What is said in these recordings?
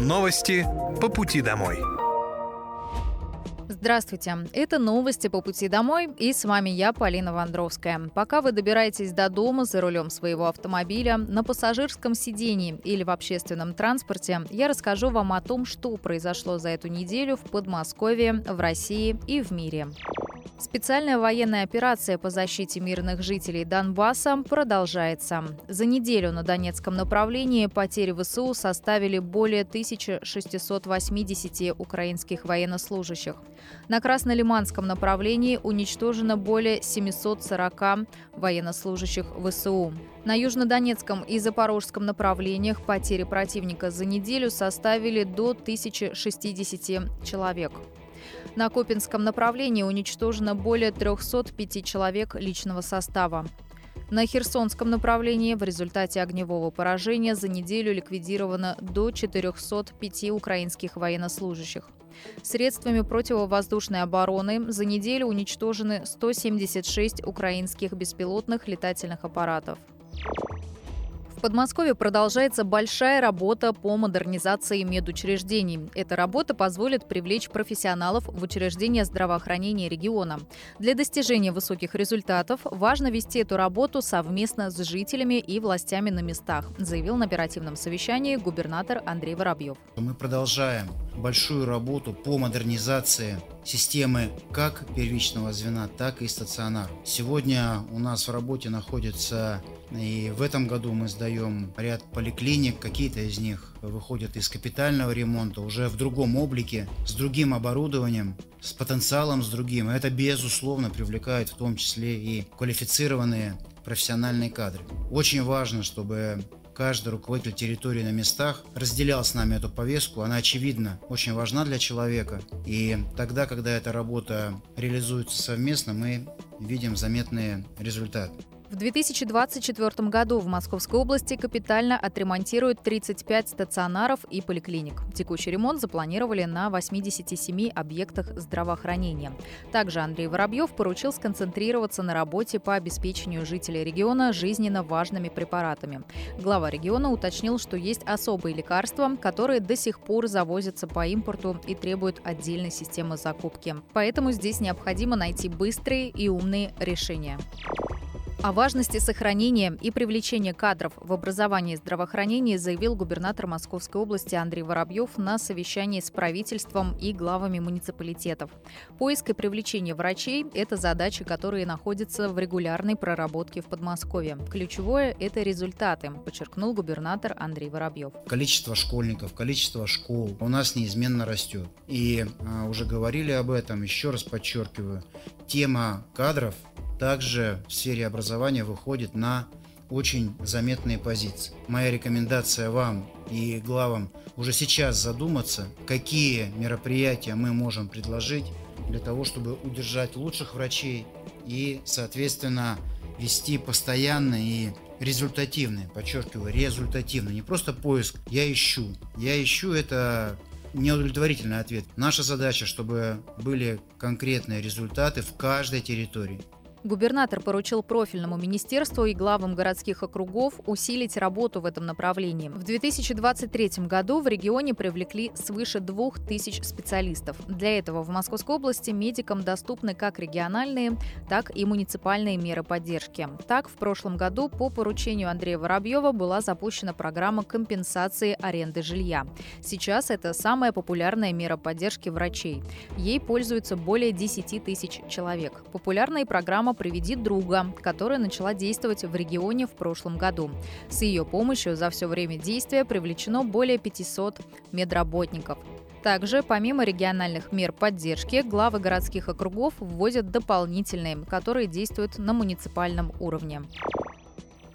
Новости по пути домой. Здравствуйте, это новости по пути домой, и с вами я, Полина Вандровская. Пока вы добираетесь до дома за рулем своего автомобиля, на пассажирском сидении или в общественном транспорте, я расскажу вам о том, что произошло за эту неделю в Подмосковье, в России и в мире. Специальная военная операция по защите мирных жителей Донбасса продолжается. За неделю на Донецком направлении потери ВСУ составили более 1680 украинских военнослужащих. На Краснолиманском направлении уничтожено более 740 военнослужащих ВСУ. На Южнодонецком и Запорожском направлениях потери противника за неделю составили до 1060 человек. На Копинском направлении уничтожено более 305 человек личного состава. На Херсонском направлении в результате огневого поражения за неделю ликвидировано до 405 украинских военнослужащих. Средствами противовоздушной обороны за неделю уничтожены 176 украинских беспилотных летательных аппаратов. В Подмосковье продолжается большая работа по модернизации медучреждений. Эта работа позволит привлечь профессионалов в учреждения здравоохранения региона. Для достижения высоких результатов важно вести эту работу совместно с жителями и властями на местах, заявил на оперативном совещании губернатор Андрей Воробьев. Мы продолжаем большую работу по модернизации системы как первичного звена, так и стационар. Сегодня у нас в работе находится и в этом году мы сдаем ряд поликлиник, какие-то из них выходят из капитального ремонта уже в другом облике, с другим оборудованием, с потенциалом с другим. это, безусловно, привлекает в том числе и квалифицированные профессиональные кадры. Очень важно, чтобы каждый руководитель территории на местах разделял с нами эту повестку. Она, очевидно, очень важна для человека. И тогда, когда эта работа реализуется совместно, мы видим заметные результаты. В 2024 году в Московской области капитально отремонтируют 35 стационаров и поликлиник. Текущий ремонт запланировали на 87 объектах здравоохранения. Также Андрей Воробьев поручил сконцентрироваться на работе по обеспечению жителей региона жизненно важными препаратами. Глава региона уточнил, что есть особые лекарства, которые до сих пор завозятся по импорту и требуют отдельной системы закупки. Поэтому здесь необходимо найти быстрые и умные решения. О важности сохранения и привлечения кадров в образовании и здравоохранении заявил губернатор Московской области Андрей Воробьев на совещании с правительством и главами муниципалитетов. Поиск и привлечение врачей – это задачи, которые находятся в регулярной проработке в Подмосковье. Ключевое – это результаты, подчеркнул губернатор Андрей Воробьев. Количество школьников, количество школ у нас неизменно растет. И а, уже говорили об этом, еще раз подчеркиваю, тема кадров также в сфере образования выходит на очень заметные позиции. Моя рекомендация вам и главам уже сейчас задуматься, какие мероприятия мы можем предложить для того, чтобы удержать лучших врачей и, соответственно, вести постоянный и результативный, подчеркиваю, результативный, не просто поиск, я ищу. Я ищу это неудовлетворительный ответ. Наша задача, чтобы были конкретные результаты в каждой территории. Губернатор поручил профильному министерству и главам городских округов усилить работу в этом направлении. В 2023 году в регионе привлекли свыше 2000 специалистов. Для этого в Московской области медикам доступны как региональные, так и муниципальные меры поддержки. Так, в прошлом году по поручению Андрея Воробьева была запущена программа компенсации аренды жилья. Сейчас это самая популярная мера поддержки врачей. Ей пользуются более 10 тысяч человек. Популярная программа программа «Приведи друга», которая начала действовать в регионе в прошлом году. С ее помощью за все время действия привлечено более 500 медработников. Также, помимо региональных мер поддержки, главы городских округов вводят дополнительные, которые действуют на муниципальном уровне.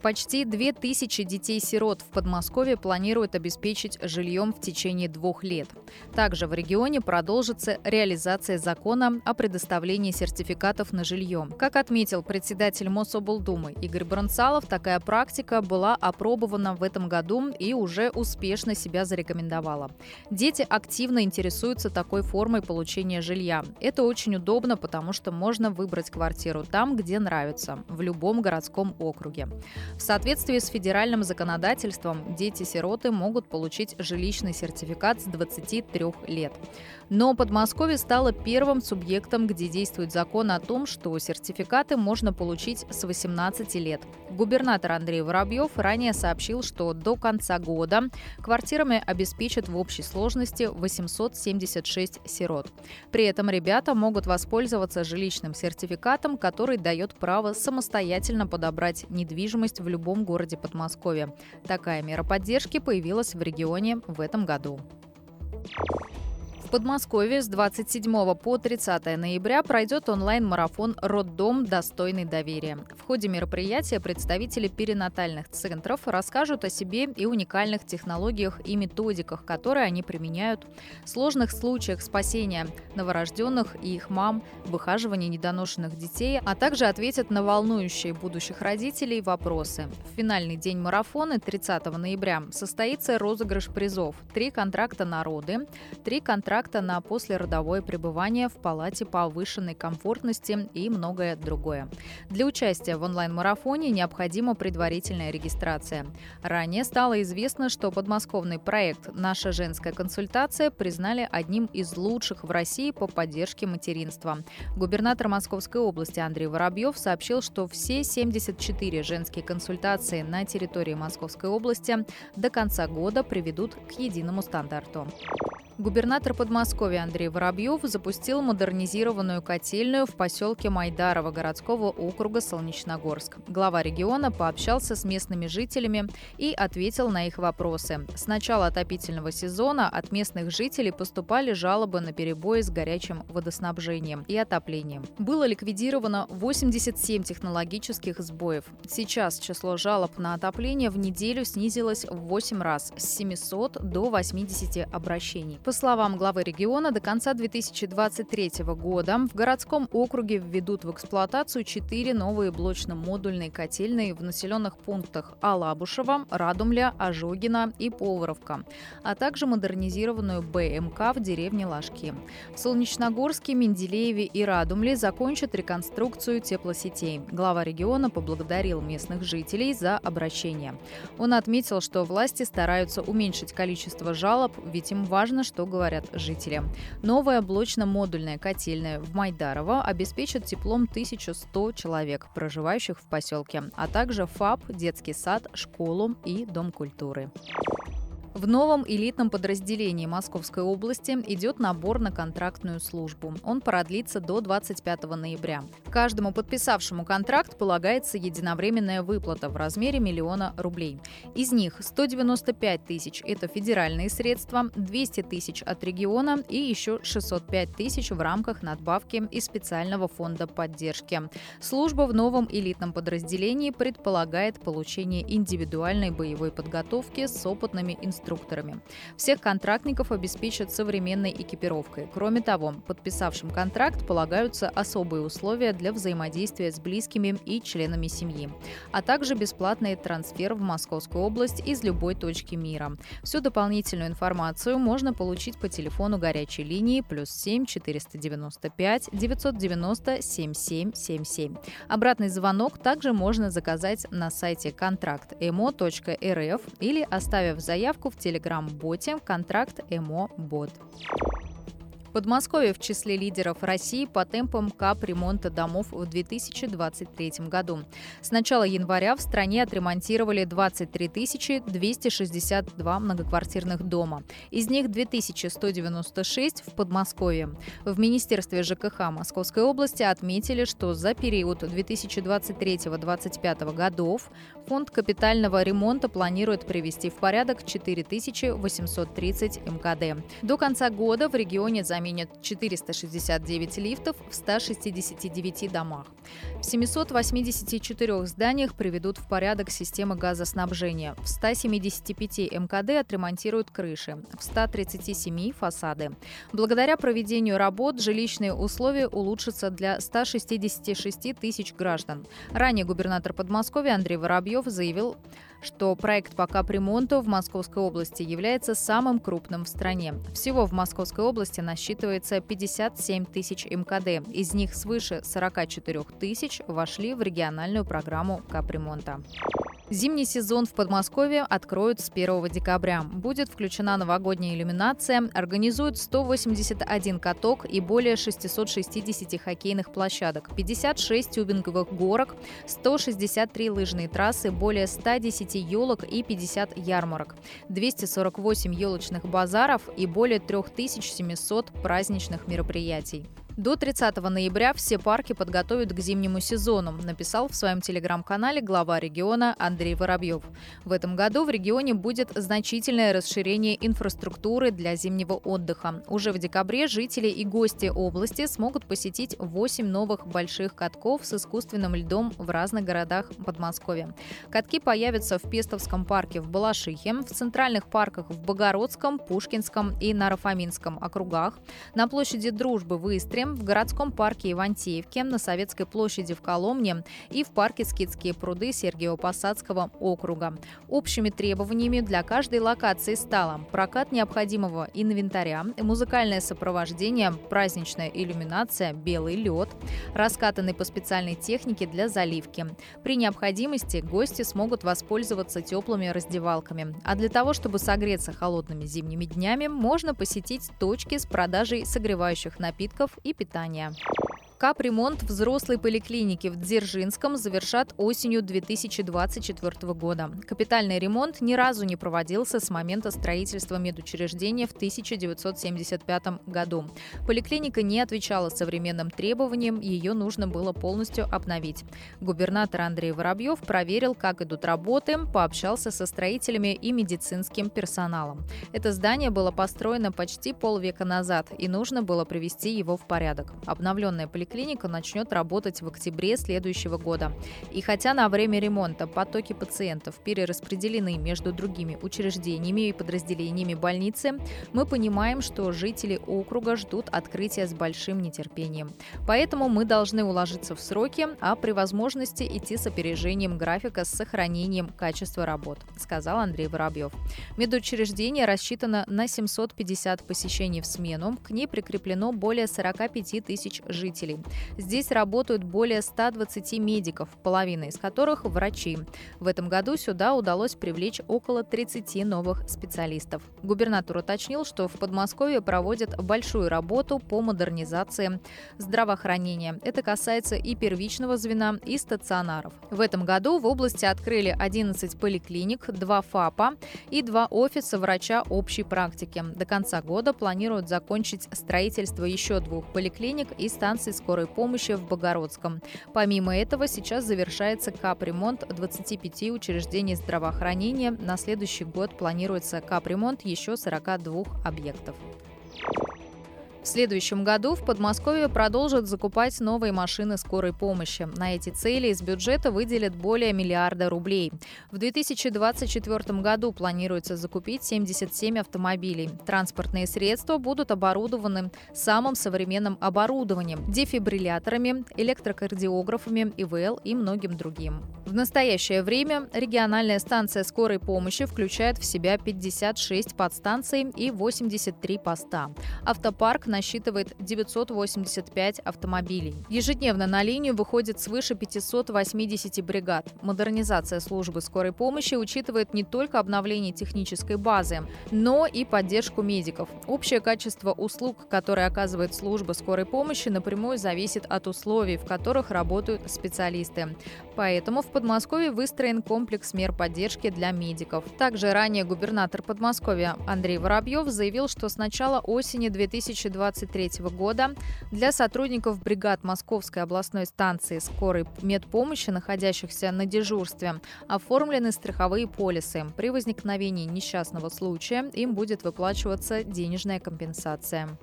Почти 2000 детей-сирот в Подмосковье планируют обеспечить жильем в течение двух лет. Также в регионе продолжится реализация закона о предоставлении сертификатов на жилье. Как отметил председатель Мособлдумы Игорь Бронцалов, такая практика была опробована в этом году и уже успешно себя зарекомендовала. Дети активно интересуются такой формой получения жилья. Это очень удобно, потому что можно выбрать квартиру там, где нравится, в любом городском округе. В соответствии с федеральным законодательством дети-сироты могут получить жилищный сертификат с 23 лет. Но Подмосковье стало первым субъектом, где действует закон о том, что сертификаты можно получить с 18 лет. Губернатор Андрей Воробьев ранее сообщил, что до конца года квартирами обеспечат в общей сложности 876 сирот. При этом ребята могут воспользоваться жилищным сертификатом, который дает право самостоятельно подобрать недвижимость в любом городе Подмосковья. Такая мера поддержки появилась в регионе в этом году. Подмосковье с 27 по 30 ноября пройдет онлайн-марафон «Роддом. Достойный доверия». В ходе мероприятия представители перинатальных центров расскажут о себе и уникальных технологиях и методиках, которые они применяют, сложных случаях спасения новорожденных и их мам, выхаживания недоношенных детей, а также ответят на волнующие будущих родителей вопросы. В финальный день марафона 30 ноября состоится розыгрыш призов. Три контракта на роды, три контракта контракта на послеродовое пребывание в палате повышенной комфортности и многое другое. Для участия в онлайн-марафоне необходима предварительная регистрация. Ранее стало известно, что подмосковный проект «Наша женская консультация» признали одним из лучших в России по поддержке материнства. Губернатор Московской области Андрей Воробьев сообщил, что все 74 женские консультации на территории Московской области до конца года приведут к единому стандарту. Губернатор Подмосковья Андрей Воробьев запустил модернизированную котельную в поселке Майдарово городского округа Солнечногорск. Глава региона пообщался с местными жителями и ответил на их вопросы. С начала отопительного сезона от местных жителей поступали жалобы на перебои с горячим водоснабжением и отоплением. Было ликвидировано 87 технологических сбоев. Сейчас число жалоб на отопление в неделю снизилось в 8 раз с 700 до 80 обращений. По словам главы региона, до конца 2023 года в городском округе введут в эксплуатацию четыре новые блочно-модульные котельные в населенных пунктах Алабушева, Радумля, Ожогина и Поваровка, а также модернизированную БМК в деревне Ложки. В Солнечногорске, Менделееве и Радумле закончат реконструкцию теплосетей. Глава региона поблагодарил местных жителей за обращение. Он отметил, что власти стараются уменьшить количество жалоб, ведь им важно, что говорят жители. Новая блочно-модульная котельная в Майдарово обеспечит теплом 1100 человек, проживающих в поселке, а также ФАП, детский сад, школу и дом культуры. В новом элитном подразделении Московской области идет набор на контрактную службу. Он продлится до 25 ноября. Каждому подписавшему контракт полагается единовременная выплата в размере миллиона рублей. Из них 195 тысяч – это федеральные средства, 200 тысяч от региона и еще 605 тысяч в рамках надбавки из специального фонда поддержки. Служба в новом элитном подразделении предполагает получение индивидуальной боевой подготовки с опытными инструментами инструкторами. Всех контрактников обеспечат современной экипировкой. Кроме того, подписавшим контракт полагаются особые условия для взаимодействия с близкими и членами семьи, а также бесплатный трансфер в Московскую область из любой точки мира. Всю дополнительную информацию можно получить по телефону горячей линии плюс 7 495 990 7777. Обратный звонок также можно заказать на сайте контракт.эмо.рф или оставив заявку в телеграм-боте «Контракт ЭМО Бот». Подмосковье в числе лидеров России по темпам капремонта домов в 2023 году. С начала января в стране отремонтировали 23 262 многоквартирных дома. Из них 2196 в Подмосковье. В Министерстве ЖКХ Московской области отметили, что за период 2023-2025 годов Фонд капитального ремонта планирует привести в порядок 4830 МКД. До конца года в регионе заметили заменят 469 лифтов в 169 домах. В 784 зданиях приведут в порядок системы газоснабжения. В 175 МКД отремонтируют крыши, в 137 – фасады. Благодаря проведению работ жилищные условия улучшатся для 166 тысяч граждан. Ранее губернатор Подмосковья Андрей Воробьев заявил, что проект по капремонту в Московской области является самым крупным в стране. Всего в Московской области насчитывается 57 тысяч МКД. Из них свыше 44 тысяч вошли в региональную программу капремонта. Зимний сезон в Подмосковье откроют с 1 декабря. Будет включена новогодняя иллюминация, организуют 181 каток и более 660 хоккейных площадок, 56 тюбинговых горок, 163 лыжные трассы, более 110 елок и 50 ярмарок, 248 елочных базаров и более 3700 праздничных мероприятий. До 30 ноября все парки подготовят к зимнему сезону, написал в своем телеграм-канале глава региона Андрей Воробьев. В этом году в регионе будет значительное расширение инфраструктуры для зимнего отдыха. Уже в декабре жители и гости области смогут посетить 8 новых больших катков с искусственным льдом в разных городах Подмосковья. Катки появятся в Пестовском парке в Балашихе, в центральных парках в Богородском, Пушкинском и Нарафаминском округах, на площади Дружбы в Истре, в городском парке Ивантеевке, на Советской площади в Коломне и в парке Скидские пруды Сергиево-Посадского округа. Общими требованиями для каждой локации стало прокат необходимого инвентаря, музыкальное сопровождение, праздничная иллюминация, белый лед, раскатанный по специальной технике для заливки. При необходимости гости смогут воспользоваться теплыми раздевалками. А для того, чтобы согреться холодными зимними днями, можно посетить точки с продажей согревающих напитков и питания. Капремонт взрослой поликлиники в Дзержинском завершат осенью 2024 года. Капитальный ремонт ни разу не проводился с момента строительства медучреждения в 1975 году. Поликлиника не отвечала современным требованиям, ее нужно было полностью обновить. Губернатор Андрей Воробьев проверил, как идут работы, пообщался со строителями и медицинским персоналом. Это здание было построено почти полвека назад, и нужно было привести его в порядок. Обновленная поликлиника поликлиника начнет работать в октябре следующего года. И хотя на время ремонта потоки пациентов перераспределены между другими учреждениями и подразделениями больницы, мы понимаем, что жители округа ждут открытия с большим нетерпением. Поэтому мы должны уложиться в сроки, а при возможности идти с опережением графика с сохранением качества работ, сказал Андрей Воробьев. Медучреждение рассчитано на 750 посещений в смену. К ней прикреплено более 45 тысяч жителей. Здесь работают более 120 медиков, половина из которых – врачи. В этом году сюда удалось привлечь около 30 новых специалистов. Губернатор уточнил, что в Подмосковье проводят большую работу по модернизации здравоохранения. Это касается и первичного звена, и стационаров. В этом году в области открыли 11 поликлиник, 2 ФАПа и 2 офиса врача общей практики. До конца года планируют закончить строительство еще двух поликлиник и станций скорой скорой помощи в Богородском. Помимо этого, сейчас завершается капремонт 25 учреждений здравоохранения. На следующий год планируется капремонт еще 42 объектов. В следующем году в Подмосковье продолжат закупать новые машины скорой помощи. На эти цели из бюджета выделят более миллиарда рублей. В 2024 году планируется закупить 77 автомобилей. Транспортные средства будут оборудованы самым современным оборудованием – дефибрилляторами, электрокардиографами, ИВЛ и многим другим. В настоящее время региональная станция скорой помощи включает в себя 56 подстанций и 83 поста. Автопарк насчитывает 985 автомобилей. Ежедневно на линию выходит свыше 580 бригад. Модернизация службы скорой помощи учитывает не только обновление технической базы, но и поддержку медиков. Общее качество услуг, которые оказывает служба скорой помощи, напрямую зависит от условий, в которых работают специалисты. Поэтому в Подмосковье выстроен комплекс мер поддержки для медиков. Также ранее губернатор Подмосковья Андрей Воробьев заявил, что с начала осени 2020 2023 года для сотрудников бригад Московской областной станции скорой медпомощи, находящихся на дежурстве, оформлены страховые полисы. При возникновении несчастного случая им будет выплачиваться денежная компенсация.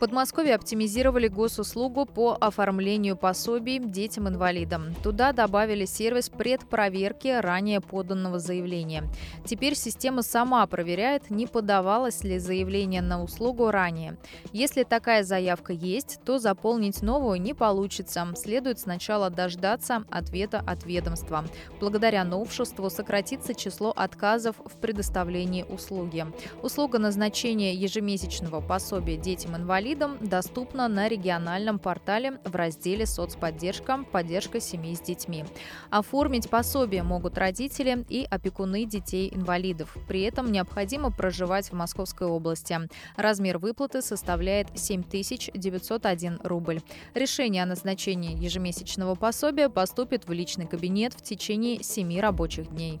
Подмосковье оптимизировали госуслугу по оформлению пособий детям-инвалидам. Туда добавили сервис предпроверки ранее поданного заявления. Теперь система сама проверяет, не подавалось ли заявление на услугу ранее. Если такая заявка есть, то заполнить новую не получится. Следует сначала дождаться ответа от ведомства. Благодаря новшеству сократится число отказов в предоставлении услуги. Услуга назначения ежемесячного пособия детям-инвалидам инвалидам доступна на региональном портале в разделе «Соцподдержка. Поддержка семей с детьми». Оформить пособие могут родители и опекуны детей-инвалидов. При этом необходимо проживать в Московской области. Размер выплаты составляет 7901 рубль. Решение о назначении ежемесячного пособия поступит в личный кабинет в течение 7 рабочих дней.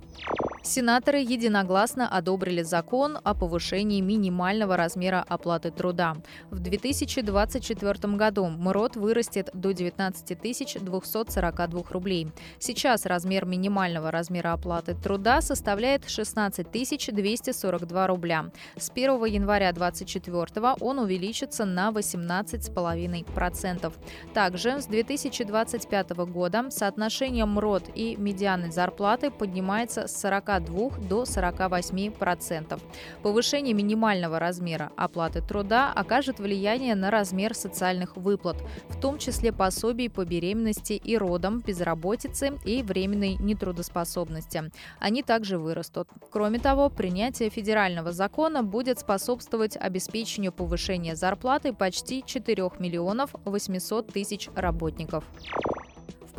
Сенаторы единогласно одобрили закон о повышении минимального размера оплаты труда. В 2024 году МРОД вырастет до 19 242 рублей. Сейчас размер минимального размера оплаты труда составляет 16 242 рубля. С 1 января 2024 он увеличится на 18,5%. Также с 2025 года соотношение МРОД и медианной зарплаты поднимается с 40 42 до 48 процентов. Повышение минимального размера оплаты труда окажет влияние на размер социальных выплат, в том числе пособий по беременности и родам, безработице и временной нетрудоспособности. Они также вырастут. Кроме того, принятие федерального закона будет способствовать обеспечению повышения зарплаты почти 4 миллионов 800 тысяч работников.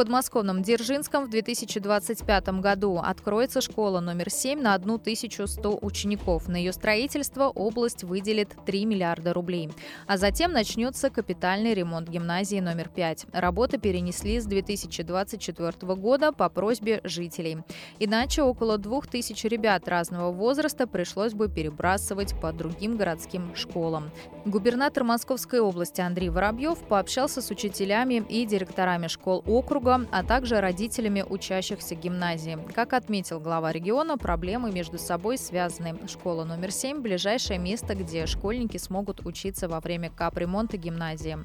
Подмосковном Дзержинском в 2025 году откроется школа номер 7 на 1100 учеников. На ее строительство область выделит 3 миллиарда рублей. А затем начнется капитальный ремонт гимназии номер 5. Работы перенесли с 2024 года по просьбе жителей. Иначе около 2000 ребят разного возраста пришлось бы перебрасывать по другим городским школам. Губернатор Московской области Андрей Воробьев пообщался с учителями и директорами школ округа округа, а также родителями учащихся гимназии. Как отметил глава региона, проблемы между собой связаны. Школа номер 7 – ближайшее место, где школьники смогут учиться во время капремонта гимназии.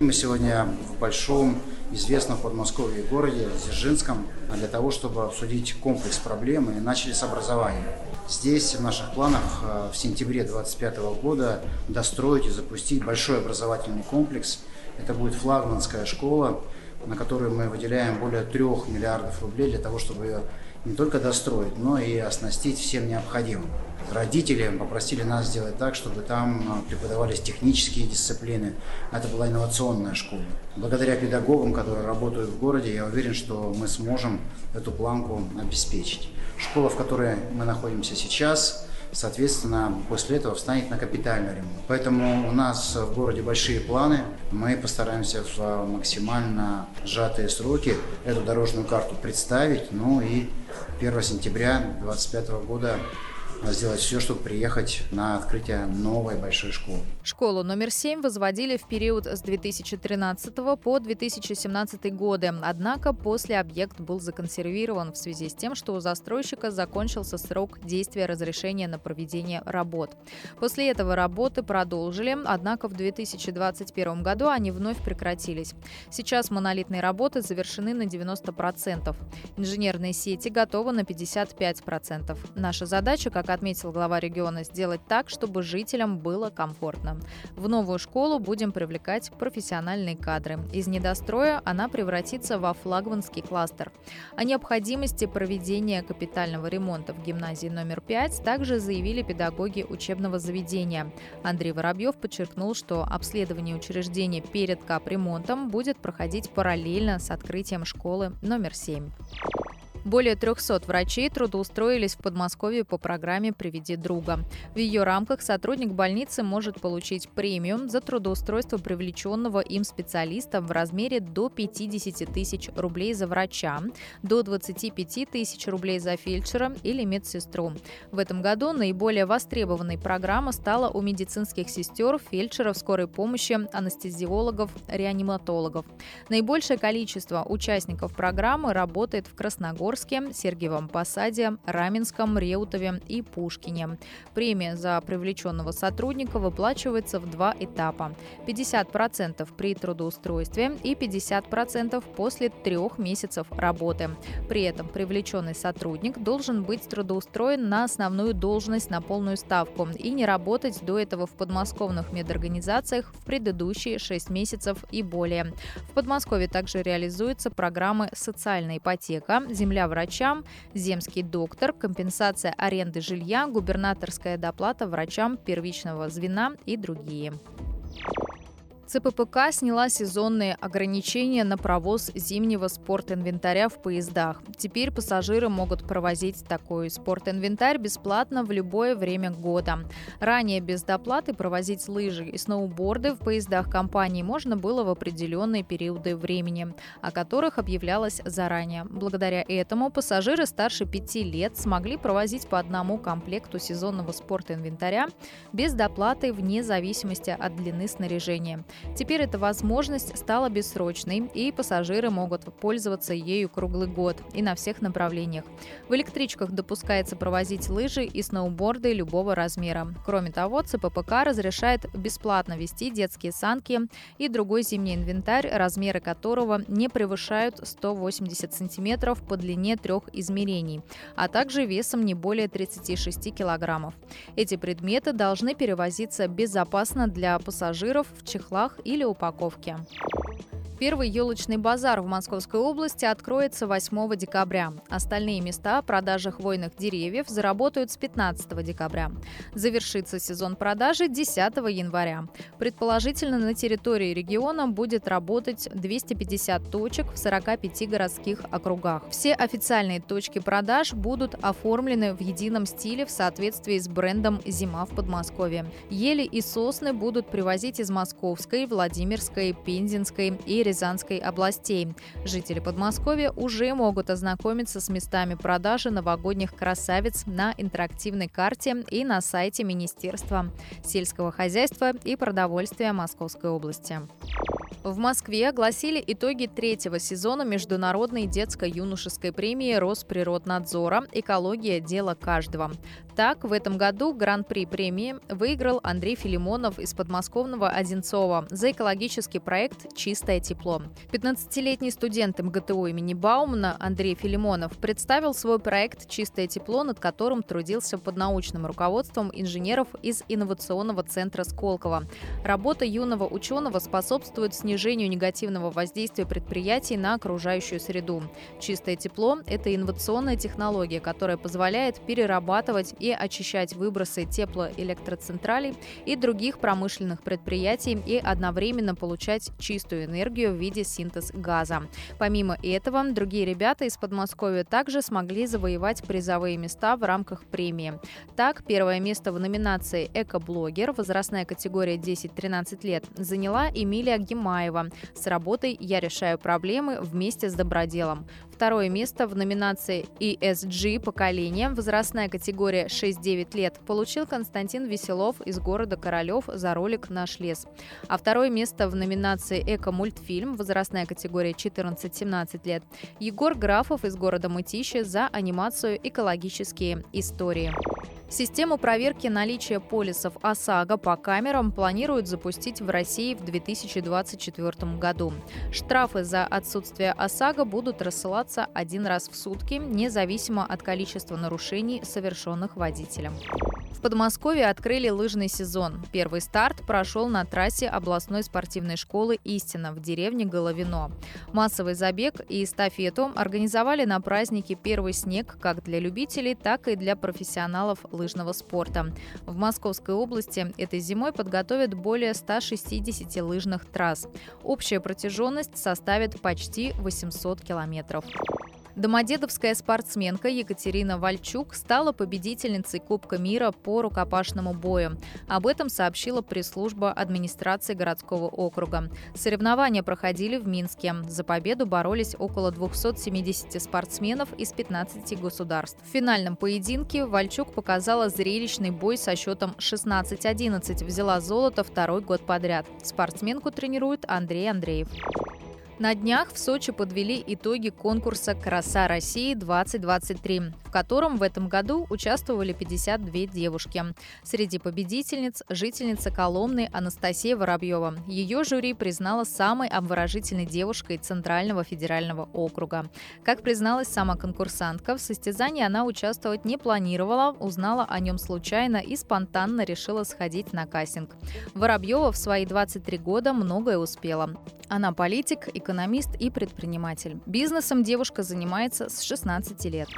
Мы сегодня в большом, известном Подмосковье городе, Дзержинском, для того, чтобы обсудить комплекс проблем и начали с образования. Здесь в наших планах э, в сентябре 2025 года достроить и запустить большой образовательный комплекс. Это будет флагманская школа, на которую мы выделяем более 3 миллиардов рублей для того, чтобы ее не только достроить, но и оснастить всем необходимым. Родители попросили нас сделать так, чтобы там а, преподавались технические дисциплины. Это была инновационная школа. Благодаря педагогам, которые работают в городе, я уверен, что мы сможем эту планку обеспечить. Школа, в которой мы находимся сейчас, соответственно, после этого встанет на капитальный ремонт. Поэтому у нас в городе большие планы. Мы постараемся в максимально сжатые сроки эту дорожную карту представить. Ну и 1 сентября 2025 года сделать все, чтобы приехать на открытие новой большой школы. Школу номер 7 возводили в период с 2013 по 2017 годы. Однако после объект был законсервирован в связи с тем, что у застройщика закончился срок действия разрешения на проведение работ. После этого работы продолжили, однако в 2021 году они вновь прекратились. Сейчас монолитные работы завершены на 90%. Инженерные сети готовы на 55%. Наша задача, как отметил глава региона, сделать так, чтобы жителям было комфортно. В новую школу будем привлекать профессиональные кадры. Из недостроя она превратится во флагманский кластер. О необходимости проведения капитального ремонта в гимназии номер 5 также заявили педагоги учебного заведения. Андрей Воробьев подчеркнул, что обследование учреждения перед капремонтом будет проходить параллельно с открытием школы номер 7. Более 300 врачей трудоустроились в Подмосковье по программе «Приведи друга». В ее рамках сотрудник больницы может получить премию за трудоустройство привлеченного им специалиста в размере до 50 тысяч рублей за врача, до 25 тысяч рублей за фельдшера или медсестру. В этом году наиболее востребованной программа стала у медицинских сестер, фельдшеров скорой помощи, анестезиологов, реаниматологов. Наибольшее количество участников программы работает в Красногорске, Приморске, Сергиевом Посаде, Раменском, Реутове и Пушкине. Премия за привлеченного сотрудника выплачивается в два этапа. 50% при трудоустройстве и 50% после трех месяцев работы. При этом привлеченный сотрудник должен быть трудоустроен на основную должность на полную ставку и не работать до этого в подмосковных медорганизациях в предыдущие 6 месяцев и более. В Подмосковье также реализуются программы «Социальная ипотека», «Земля земля врачам, земский доктор, компенсация аренды жилья, губернаторская доплата врачам первичного звена и другие. ЦППК сняла сезонные ограничения на провоз зимнего спортинвентаря в поездах. Теперь пассажиры могут провозить такой спортинвентарь бесплатно в любое время года. Ранее без доплаты провозить лыжи и сноуборды в поездах компании можно было в определенные периоды времени, о которых объявлялось заранее. Благодаря этому пассажиры старше пяти лет смогли провозить по одному комплекту сезонного спортинвентаря без доплаты вне зависимости от длины снаряжения. Теперь эта возможность стала бессрочной, и пассажиры могут пользоваться ею круглый год и на всех направлениях. В электричках допускается провозить лыжи и сноуборды любого размера. Кроме того, ЦППК разрешает бесплатно вести детские санки и другой зимний инвентарь, размеры которого не превышают 180 сантиметров по длине трех измерений, а также весом не более 36 килограммов. Эти предметы должны перевозиться безопасно для пассажиров в чехлах чехлах или упаковке. Первый елочный базар в Московской области откроется 8 декабря. Остальные места продажи хвойных деревьев заработают с 15 декабря. Завершится сезон продажи 10 января. Предположительно, на территории региона будет работать 250 точек в 45 городских округах. Все официальные точки продаж будут оформлены в едином стиле в соответствии с брендом «Зима в Подмосковье». Ели и сосны будут привозить из Московской, Владимирской, Пензенской и Рязанской областей. Жители Подмосковья уже могут ознакомиться с местами продажи новогодних красавиц на интерактивной карте и на сайте Министерства сельского хозяйства и продовольствия Московской области. В Москве огласили итоги третьего сезона международной детско-юношеской премии Росприроднадзора «Экология. Дело каждого». Так, в этом году гран-при премии выиграл Андрей Филимонов из подмосковного Одинцова за экологический проект «Чистое тепло». 15-летний студент МГТУ имени Баумана Андрей Филимонов представил свой проект «Чистое тепло», над которым трудился под научным руководством инженеров из инновационного центра Сколково. Работа юного ученого способствует снижению негативного воздействия предприятий на окружающую среду. Чистое тепло – это инновационная технология, которая позволяет перерабатывать и очищать выбросы теплоэлектроцентралей и других промышленных предприятий и одновременно получать чистую энергию в виде синтез газа. Помимо этого, другие ребята из Подмосковья также смогли завоевать призовые места в рамках премии. Так, первое место в номинации «Экоблогер» возрастная категория 10-13 лет заняла Эмилия Гимаева с работой «Я решаю проблемы вместе с доброделом». Второе место в номинации ESG поколение возрастная категория 6-9 лет получил Константин Веселов из города Королев за ролик «Наш лес». А второе место в номинации «Эко-мультфильм» возрастная категория 14-17 лет Егор Графов из города Мытищи за анимацию «Экологические истории». Систему проверки наличия полисов ОСАГО по камерам планируют запустить в России в 2024 году. Штрафы за отсутствие ОСАГО будут рассылаться один раз в сутки, независимо от количества нарушений, совершенных водителем. В Подмосковье открыли лыжный сезон. Первый старт прошел на трассе областной спортивной школы «Истина» в деревне Головино. Массовый забег и эстафету организовали на празднике «Первый снег» как для любителей, так и для профессионалов лыжного спорта. В Московской области этой зимой подготовят более 160 лыжных трасс. Общая протяженность составит почти 800 километров. Домодедовская спортсменка Екатерина Вальчук стала победительницей Кубка мира по рукопашному бою. Об этом сообщила пресс-служба администрации городского округа. Соревнования проходили в Минске. За победу боролись около 270 спортсменов из 15 государств. В финальном поединке Вальчук показала зрелищный бой со счетом 16-11. Взяла золото второй год подряд. Спортсменку тренирует Андрей Андреев. На днях в Сочи подвели итоги конкурса «Краса России-2023», в котором в этом году участвовали 52 девушки. Среди победительниц – жительница Коломны Анастасия Воробьева. Ее жюри признала самой обворожительной девушкой Центрального федерального округа. Как призналась сама конкурсантка, в состязании она участвовать не планировала, узнала о нем случайно и спонтанно решила сходить на кастинг. Воробьева в свои 23 года многое успела. Она политик, экономист и предприниматель. Бизнесом девушка занимается с 16 лет.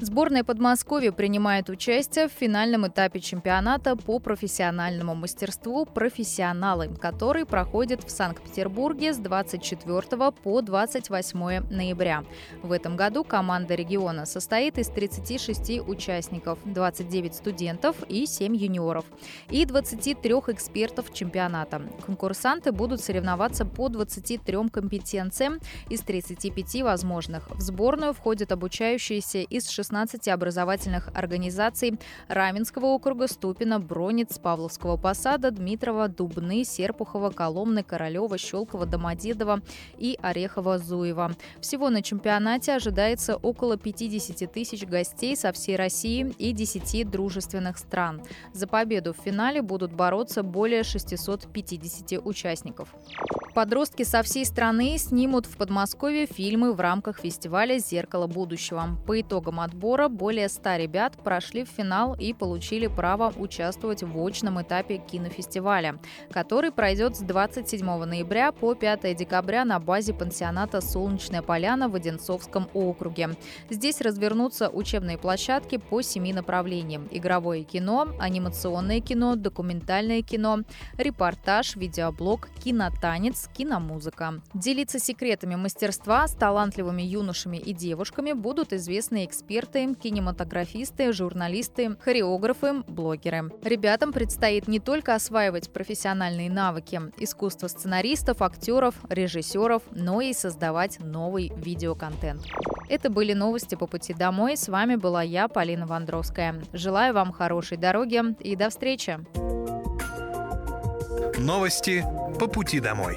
Сборная Подмосковья принимает участие в финальном этапе чемпионата по профессиональному мастерству «Профессионалы», который проходит в Санкт-Петербурге с 24 по 28 ноября. В этом году команда региона состоит из 36 участников, 29 студентов и 7 юниоров, и 23 экспертов чемпионата. Конкурсанты будут соревноваться по 23 компетенциям из 35 возможных. В сборную входят обучающиеся из 16 16 образовательных организаций Раменского округа, Ступина, Бронец, Павловского посада, Дмитрова, Дубны, Серпухова, Коломны, Королева, Щелкова, Домодедова и Орехова-Зуева. Всего на чемпионате ожидается около 50 тысяч гостей со всей России и 10 дружественных стран. За победу в финале будут бороться более 650 участников. Подростки со всей страны снимут в Подмосковье фильмы в рамках фестиваля «Зеркало будущего». По итогам отбора более 100 ребят прошли в финал и получили право участвовать в очном этапе кинофестиваля, который пройдет с 27 ноября по 5 декабря на базе пансионата «Солнечная поляна» в Одинцовском округе. Здесь развернутся учебные площадки по семи направлениям – игровое кино, анимационное кино, документальное кино, репортаж, видеоблог, кинотанец, киномузыка. Делиться секретами мастерства с талантливыми юношами и девушками будут известные эксперты, кинематографисты, журналисты, хореографы, блогеры. Ребятам предстоит не только осваивать профессиональные навыки, искусство сценаристов, актеров, режиссеров, но и создавать новый видеоконтент. Это были новости по пути домой. С вами была я, Полина Вандровская. Желаю вам хорошей дороги и до встречи. Новости по пути домой.